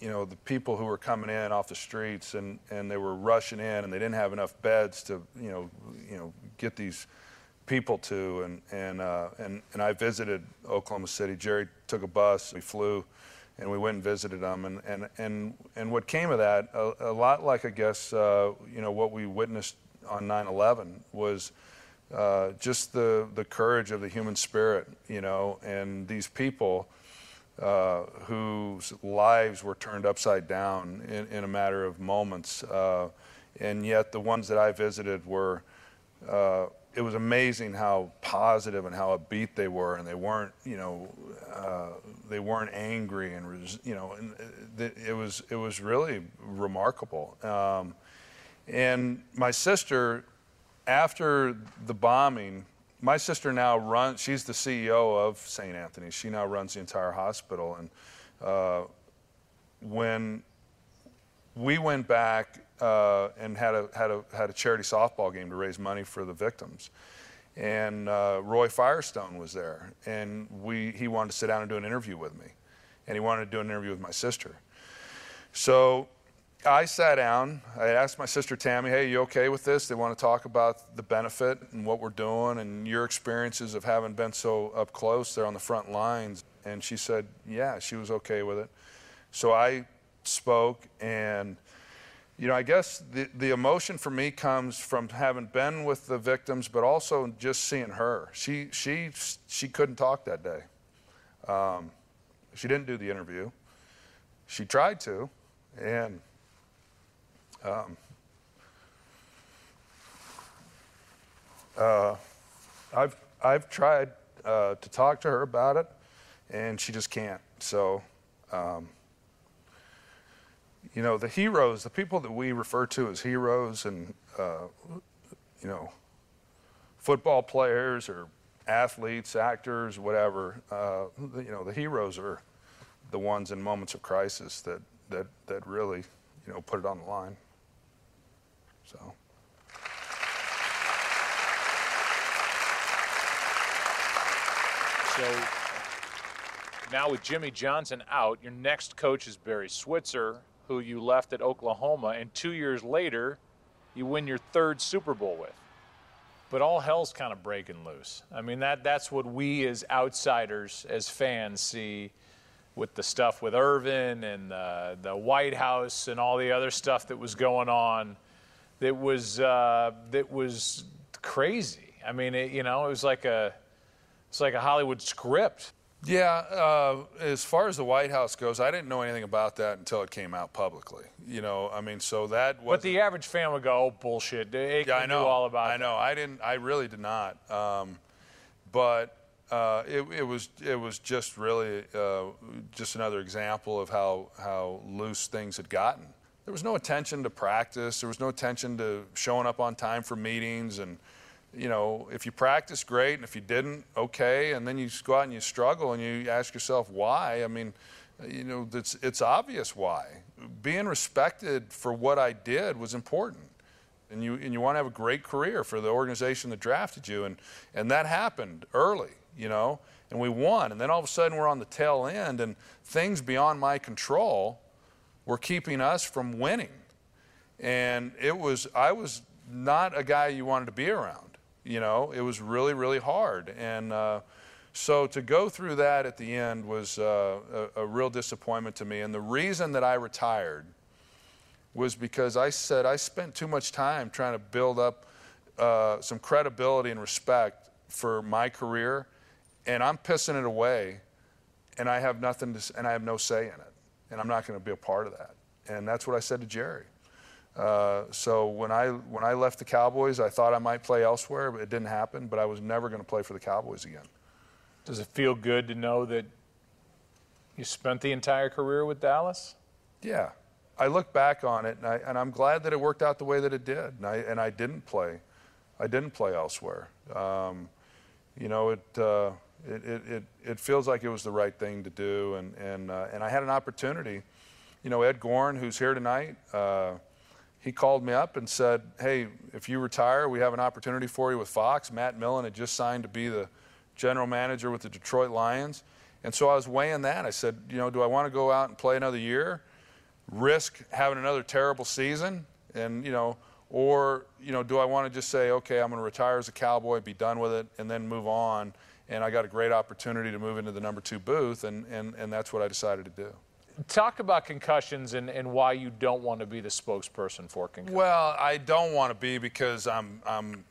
you know, the people who were coming in off the streets and, and they were rushing in and they didn't have enough beds to you know you know get these people to and and uh, and and I visited Oklahoma City. Jerry took a bus. We flew and we went and visited them. And, and, and, and what came of that, a, a lot like I guess, uh, you know, what we witnessed on 9/11 was uh, just the the courage of the human spirit, you know, and these people uh, whose lives were turned upside down in, in a matter of moments, uh, and yet the ones that I visited were. Uh, it was amazing how positive and how upbeat they were, and they weren't, you know, uh, they weren't angry, and you know, and it was it was really remarkable. Um, and my sister, after the bombing, my sister now runs, she's the CEO of St. Anthony's. She now runs the entire hospital. And uh, when we went back uh, and had a, had, a, had a charity softball game to raise money for the victims, and uh, Roy Firestone was there, and we, he wanted to sit down and do an interview with me, and he wanted to do an interview with my sister. So I sat down. I asked my sister Tammy, hey, you okay with this? They want to talk about the benefit and what we're doing and your experiences of having been so up close there on the front lines. And she said, yeah, she was okay with it. So I spoke, and, you know, I guess the, the emotion for me comes from having been with the victims, but also just seeing her. She, she, she couldn't talk that day. Um, she didn't do the interview. She tried to, and um, uh, I've I've tried uh, to talk to her about it, and she just can't. So, um, you know, the heroes, the people that we refer to as heroes, and uh, you know, football players or athletes, actors, whatever. Uh, you know, the heroes are the ones in moments of crisis that that that really, you know, put it on the line. So. So now with Jimmy Johnson out, your next coach is Barry Switzer, who you left at Oklahoma, and two years later, you win your third Super Bowl with. But all hell's kind of breaking loose. I mean, that, that's what we as outsiders, as fans, see with the stuff with Irvin and uh, the White House and all the other stuff that was going on that was uh, that was crazy. I mean, it, you know, it was like a it's like a Hollywood script. Yeah, uh, as far as the White House goes, I didn't know anything about that until it came out publicly. You know, I mean, so that was. But the average fan would go, "Oh, bullshit!" They yeah, I know all about. I know. I didn't. I really did not. Um, but uh, it, it, was it was just really uh, just another example of how how loose things had gotten there was no attention to practice. There was no attention to showing up on time for meetings. And, you know, if you practice, great. And if you didn't, okay. And then you go out and you struggle and you ask yourself why. I mean, you know, it's, it's obvious why. Being respected for what I did was important. And you, and you want to have a great career for the organization that drafted you. And, and that happened early, you know, and we won. And then all of a sudden we're on the tail end and things beyond my control were keeping us from winning. And it was, I was not a guy you wanted to be around. You know, it was really, really hard. And uh, so to go through that at the end was uh, a, a real disappointment to me. And the reason that I retired was because I said I spent too much time trying to build up uh, some credibility and respect for my career, and I'm pissing it away, and I have nothing to, and I have no say in it and I'm not going to be a part of that. And that's what I said to Jerry. Uh, so when I when I left the Cowboys, I thought I might play elsewhere, but it didn't happen. But I was never going to play for the Cowboys again. Does it feel good to know that you spent the entire career with Dallas? Yeah, I look back on it, and, I, and I'm glad that it worked out the way that it did. And I and I didn't play, I didn't play elsewhere. Um, you know, it, uh, it, it, it, it, feels like it was the right thing to do. And, and, uh, and I had an opportunity. You know, Ed Goren, who's here tonight, uh, he called me up and said, Hey, if you retire, we have an opportunity for you with Fox. Matt Millen had just signed to be the general manager with the Detroit Lions. And so I was weighing that. I said, You know, do I want to go out and play another year, risk having another terrible season, and, you know, or, you know, do I want to just say, okay, I'm going to retire as a Cowboy, be done with it, and then move on? And I got a great opportunity to move into the number two booth, and, and, and that's what I decided to do. Talk about concussions and, and why you don't want to be the spokesperson for concussions. Well, I don't want to be because I'm, I'm,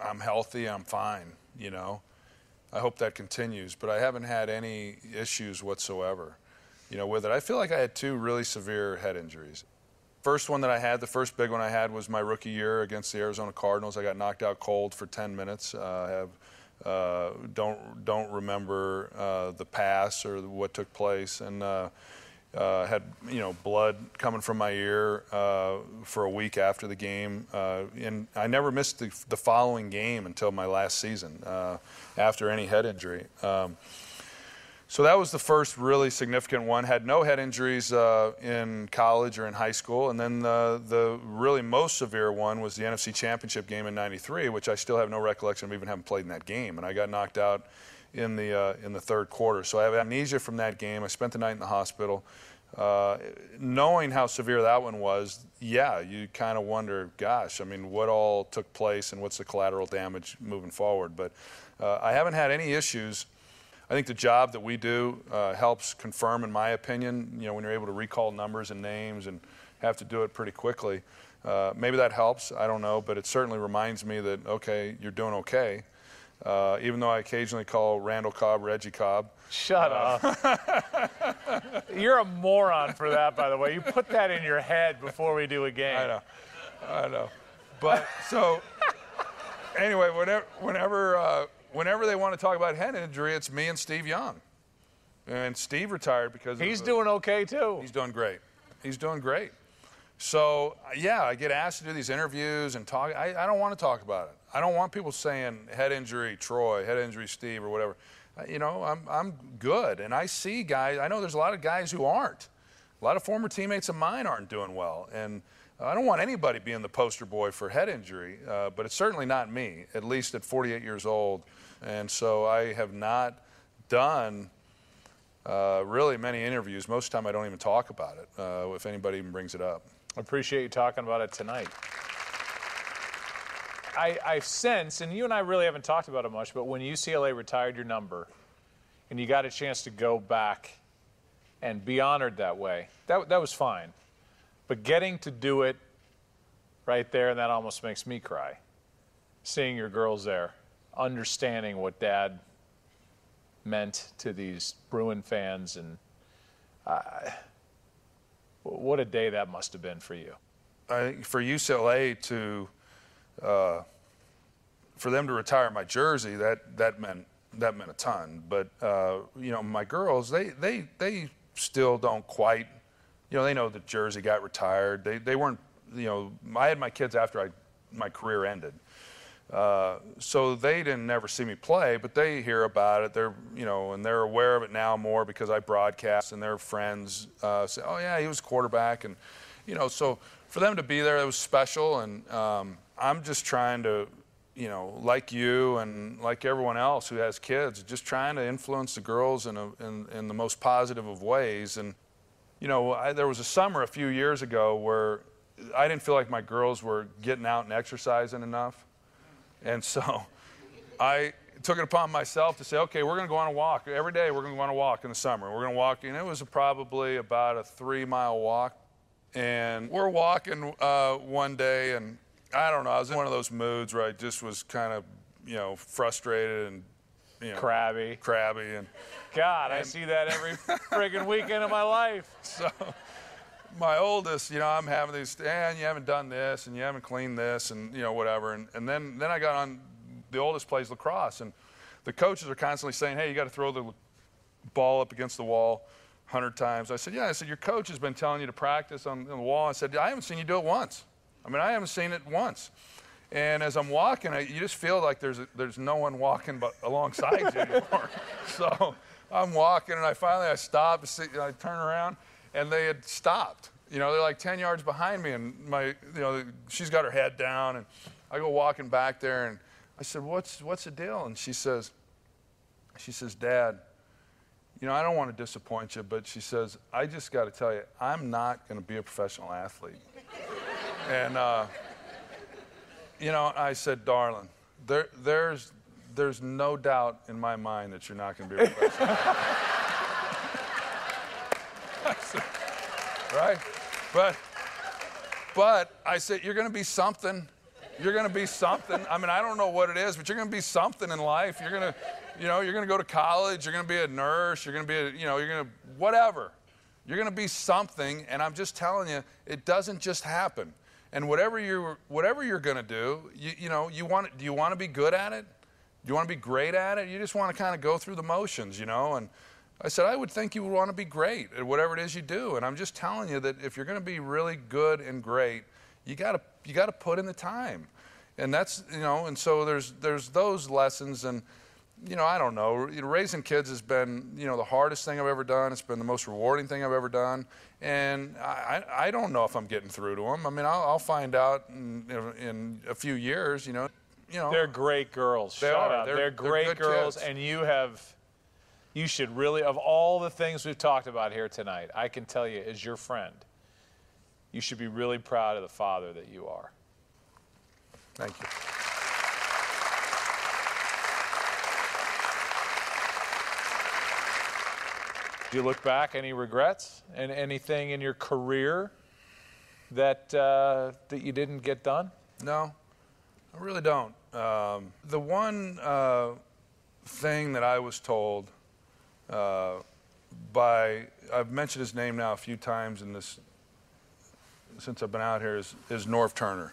I'm healthy, I'm fine, you know. I hope that continues, but I haven't had any issues whatsoever, you know, with it. I feel like I had two really severe head injuries. First one that I had, the first big one I had was my rookie year against the Arizona Cardinals. I got knocked out cold for 10 minutes. Uh, I have uh, don't don't remember uh, the pass or what took place, and uh, had you know blood coming from my ear uh, for a week after the game, uh, and I never missed the, the, following game until my last season uh, after any head injury. Um, so that was the first really significant one. Had no head injuries uh, in college or in high school, and then the, the really most severe one was the NFC Championship game in '93, which I still have no recollection of even having played in that game, and I got knocked out in the uh, in the third quarter. So I have amnesia from that game. I spent the night in the hospital. Uh, knowing how severe that one was, yeah, you kind of wonder, gosh, I mean, what all took place and what's the collateral damage moving forward? But uh, I haven't had any issues. I think the job that we do uh, helps confirm, in my opinion, you know, when you're able to recall numbers and names and have to do it pretty quickly. Uh, maybe that helps. I don't know, but it certainly reminds me that okay, you're doing okay. Uh, even though I occasionally call Randall Cobb Reggie Cobb. Shut uh, up. You're a moron for that, by the way. You put that in your head before we do a game. I know. I know. But so, anyway, whenever, whenever, uh, whenever they want to talk about head injury, it's me and Steve Young. And Steve retired because he's doing okay too. He's doing great. He's doing great. So yeah, I get asked to do these interviews and talk. I, I don't want to talk about it. I don't want people saying head injury Troy, head injury Steve, or whatever. You know, I'm, I'm good. And I see guys, I know there's a lot of guys who aren't. A lot of former teammates of mine aren't doing well. And I don't want anybody being the poster boy for head injury, uh, but it's certainly not me, at least at 48 years old. And so I have not done uh, really many interviews. Most of the time, I don't even talk about it uh, if anybody even brings it up. I appreciate you talking about it tonight. I, I sense, and you and I really haven't talked about it much, but when UCLA retired your number and you got a chance to go back and be honored that way, that, that was fine. But getting to do it right there, and that almost makes me cry. Seeing your girls there, understanding what dad meant to these Bruin fans, and uh, what a day that must have been for you. I think for UCLA to uh, for them to retire my jersey, that that meant that meant a ton. But uh, you know, my girls, they they they still don't quite, you know, they know that jersey got retired. They they weren't, you know, I had my kids after I my career ended. Uh, so they didn't never see me play, but they hear about it. They're, you know, and they're aware of it now more because I broadcast, and their friends uh, say, "Oh yeah, he was quarterback," and you know, so for them to be there, it was special. And um, I'm just trying to, you know, like you and like everyone else who has kids, just trying to influence the girls in, a, in, in the most positive of ways. And, you know, I, there was a summer a few years ago where I didn't feel like my girls were getting out and exercising enough. And so I took it upon myself to say, okay, we're going to go on a walk. Every day we're going to go on a walk in the summer. We're going to walk, and it was probably about a three mile walk. And we're walking uh, one day, and I don't know. I was in one of those moods where I just was kind of, you know, frustrated and, you know, crabby, crabby, and God, and, I see that every friggin' weekend of my life. So, my oldest, you know, I'm having these, and you haven't done this, and you haven't cleaned this, and you know, whatever. And, and then then I got on. The oldest plays lacrosse, and the coaches are constantly saying, "Hey, you got to throw the ball up against the wall." hundred times. I said, yeah. I said, your coach has been telling you to practice on, on the wall. I said, I haven't seen you do it once. I mean, I haven't seen it once. And as I'm walking, I, you just feel like there's, a, there's no one walking but alongside you anymore. so I'm walking, and I finally I stop, and I turn around, and they had stopped. You know, they're like 10 yards behind me, and my, you know, she's got her head down, and I go walking back there, and I said, "What's what's the deal?" And she says, she says, "Dad, you know, I don't want to disappoint you, but she says, I just got to tell you, I'm not going to be a professional athlete." and uh, you know, I said, "Darling, there, there's there's no doubt in my mind that you're not going to be a professional." right? But, but I said, you're going to be something. You're going to be something. I mean, I don't know what it is, but you're going to be something in life. You're going to, you know, you're going to go to college. You're going to be a nurse. You're going to be, a, you know, you're going to, whatever. You're going to be something. And I'm just telling you, it doesn't just happen. And whatever you're, whatever you're going to do, you, you know, you want, do you want to be good at it? Do you want to be great at it? You just want to kind of go through the motions, you know, and, I said, I would think you would want to be great at whatever it is you do. And I'm just telling you that if you're going to be really good and great, you got to you got to put in the time. And that's, you know, and so there's there's those lessons and you know, I don't know. Raising kids has been, you know, the hardest thing I've ever done. It's been the most rewarding thing I've ever done. And I, I don't know if I'm getting through to them. I mean, I'll, I'll find out in, in, a few years, you know. You know, they're great girls. They Shut are. Up. They're, they're great they're girls, kids. and you have you should really, of all the things we've talked about here tonight, I can tell you, as your friend, you should be really proud of the father that you are. Thank you. Do you look back, any regrets, and anything in your career that uh, that you didn't get done? No, I really don't. Um, the one uh, thing that I was told uh, by I've mentioned his name now a few times in this since I've been out here is, is Norv Turner.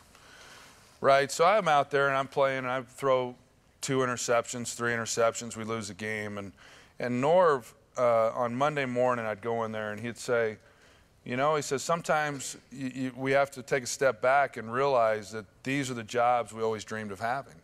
Right, so I'm out there and I'm playing and I throw two interceptions, three interceptions, we lose the game, and and Norv uh, on Monday morning I'd go in there and he'd say, you know, he says sometimes you, you, we have to take a step back and realize that these are the jobs we always dreamed of having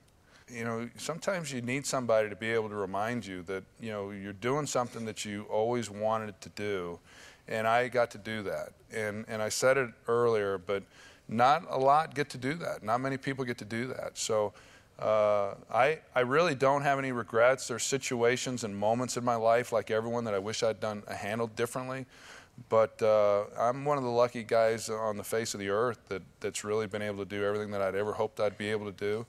you know, sometimes you need somebody to be able to remind you that, you know, you're doing something that you always wanted to do. And I got to do that. And, and I said it earlier, but not a lot get to do that. Not many people get to do that. So uh, I, I really don't have any regrets. There's situations and moments in my life, like everyone, that I wish I'd done handled differently. But uh, I'm one of the lucky guys on the face of the earth that, that's really been able to do everything that I'd ever hoped I'd be able to do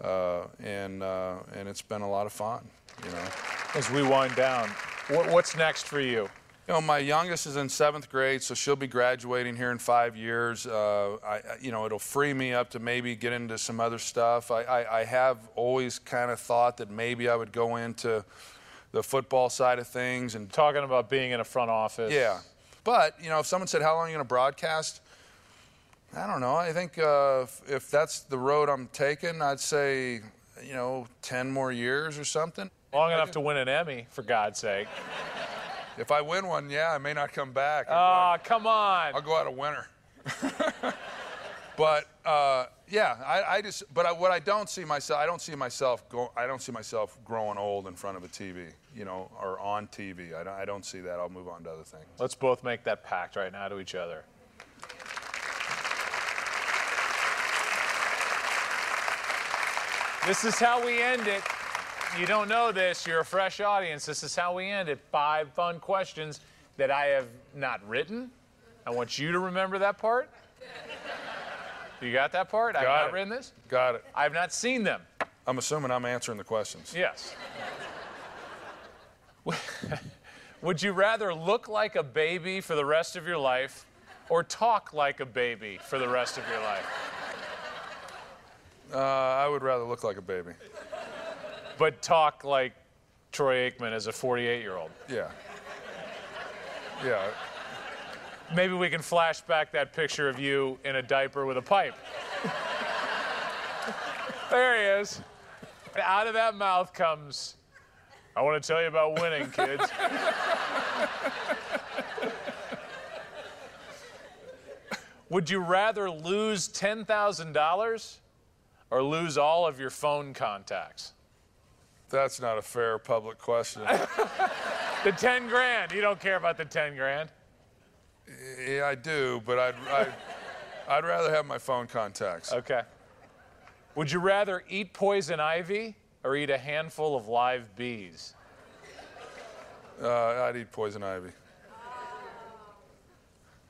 uh, and uh, and it's been a lot of fun. You know. As we wind down, what, what's next for you? You know, my youngest is in seventh grade, so she'll be graduating here in five years. Uh, I, you know, it'll free me up to maybe get into some other stuff. I, I, I have always kind of thought that maybe I would go into the football side of things and talking about being in a front office. Yeah, but you know, if someone said, "How long are you going to broadcast?" I don't know. I think uh, if, if, that's the road I'm taking, I'd say, you know, 10 more years or something. Long enough to win an Emmy, for God's sake. If I win one, yeah, I may not come back. Oh, come on. I'll go out a winner. but uh, yeah, I, I, just. But I, what I don't see myself, I don't see myself go. I don't see myself growing old in front of a TV, you know, or on TV. I don't, I don't see that. I'll move on to other things. Let's both make that pact right now to each other. This is how we end it. You don't know this, you're a fresh audience. This is how we end it. Five fun questions that I have not written. I want you to remember that part. You got that part? I've not it. written this? Got it. I've not seen them. I'm assuming I'm answering the questions. Yes. Would you rather look like a baby for the rest of your life or talk like a baby for the rest of your life? Uh, I would rather look like a baby. But talk like Troy Aikman as a 48 year old. Yeah. Yeah. Maybe we can flash back that picture of you in a diaper with a pipe. there he is. And Out of that mouth comes, I want to tell you about winning, kids. Would you rather lose $10,000 or lose all of your phone contacts? That's not a fair public question. the 10 grand. You don't care about the 10 grand? Yeah, I do, but I'd, I'd, I'd rather have my phone contacts. Okay. Would you rather eat poison ivy or eat a handful of live bees? Uh, I'd eat poison ivy.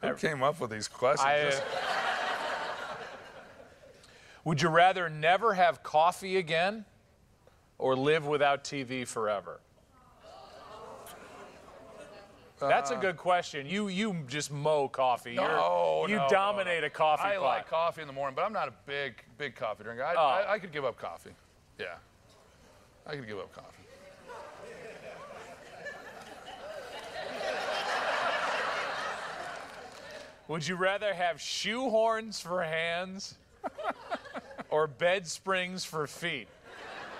Who came up with these questions? I, This- would you rather never have coffee again or live without TV forever? That's a uh, good question. You you just mow coffee. No, you no, dominate no. a coffee I pot. like coffee in the morning, but I'm not a big, big coffee drinker. I, Oh. I, I could give up coffee. Yeah, I could give up coffee. Would you rather have shoe horns for hands or bed springs for feet?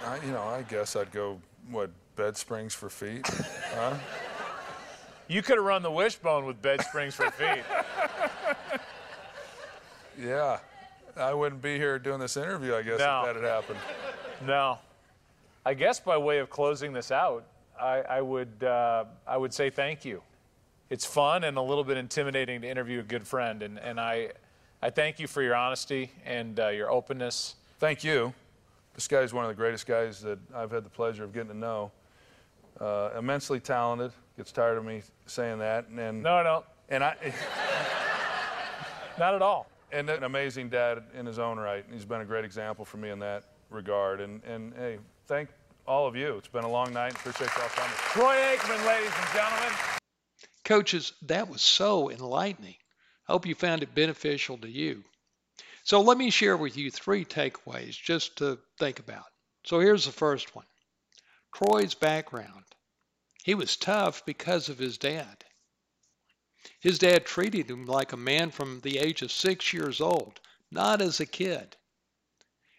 I, you know, I guess I'd go what bed springs for feet. huh? You could have run the wishbone with bed springs for feet. Yeah, I wouldn't be here doing this interview. I guess No. if that had happened. No. I guess by way of closing this out, I, I would uh, I would say thank you. It's fun and a little bit intimidating to interview a good friend, and, and I I thank you for your honesty and uh, your openness. Thank you. This guy is one of the greatest guys that I've had the pleasure of getting to know. Uh, immensely talented. Gets tired of me saying that, and and, No, no, and I. not at all. and an amazing dad in his own right. He's been a great example for me in that regard. And, and hey, thank all of you. It's been a long night. Appreciate y'all coming. Troy Aikman, ladies and gentlemen. Coaches, that was so enlightening. I hope you found it beneficial to you. So let me share with you three takeaways just to think about. So here's the first one Troy's background. He was tough because of his dad. His dad treated him like a man from the age of six years old, not as a kid.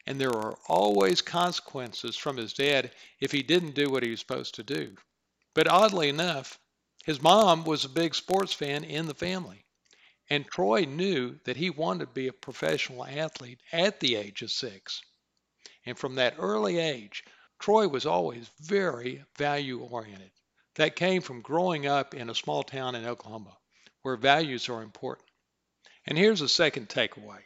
And there are always consequences from his dad if he didn't do what he was supposed to do. But oddly enough, his mom was a big sports fan in the family. And Troy knew that he wanted to be a professional athlete at the age of six. And from that early age, Troy was always very value oriented. That came from growing up in a small town in Oklahoma where values are important. And here's a second takeaway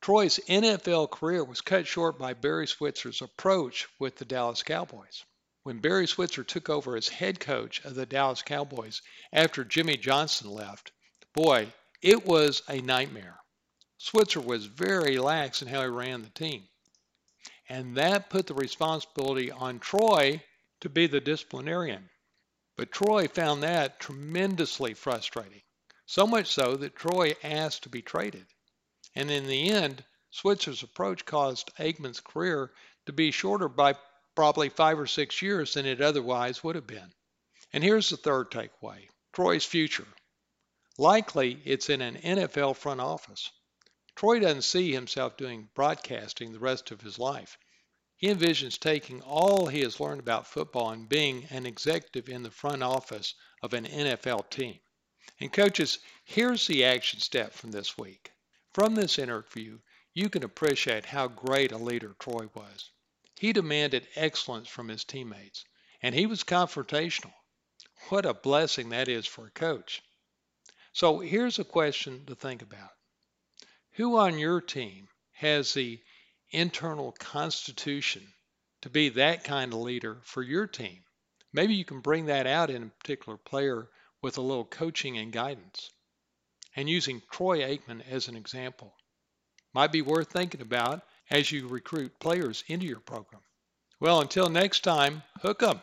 Troy's NFL career was cut short by Barry Switzer's approach with the Dallas Cowboys. When Barry Switzer took over as head coach of the Dallas Cowboys after Jimmy Johnson left, boy, it was a nightmare. Switzer was very lax in how he ran the team. And that put the responsibility on Troy to be the disciplinarian. But Troy found that tremendously frustrating, so much so that Troy asked to be traded. And in the end, Switzer's approach caused Aikman's career to be shorter by probably five or six years than it otherwise would have been. And here's the third takeaway Troy's future. Likely it's in an NFL front office. Troy doesn't see himself doing broadcasting the rest of his life. He envisions taking all he has learned about football and being an executive in the front office of an NFL team. And coaches, here's the action step from this week. From this interview, you can appreciate how great a leader Troy was. He demanded excellence from his teammates, and he was confrontational. What a blessing that is for a coach. So here's a question to think about Who on your team has the internal constitution to be that kind of leader for your team? Maybe you can bring that out in a particular player with a little coaching and guidance. And using Troy Aikman as an example might be worth thinking about as you recruit players into your program. Well, until next time, hook 'em.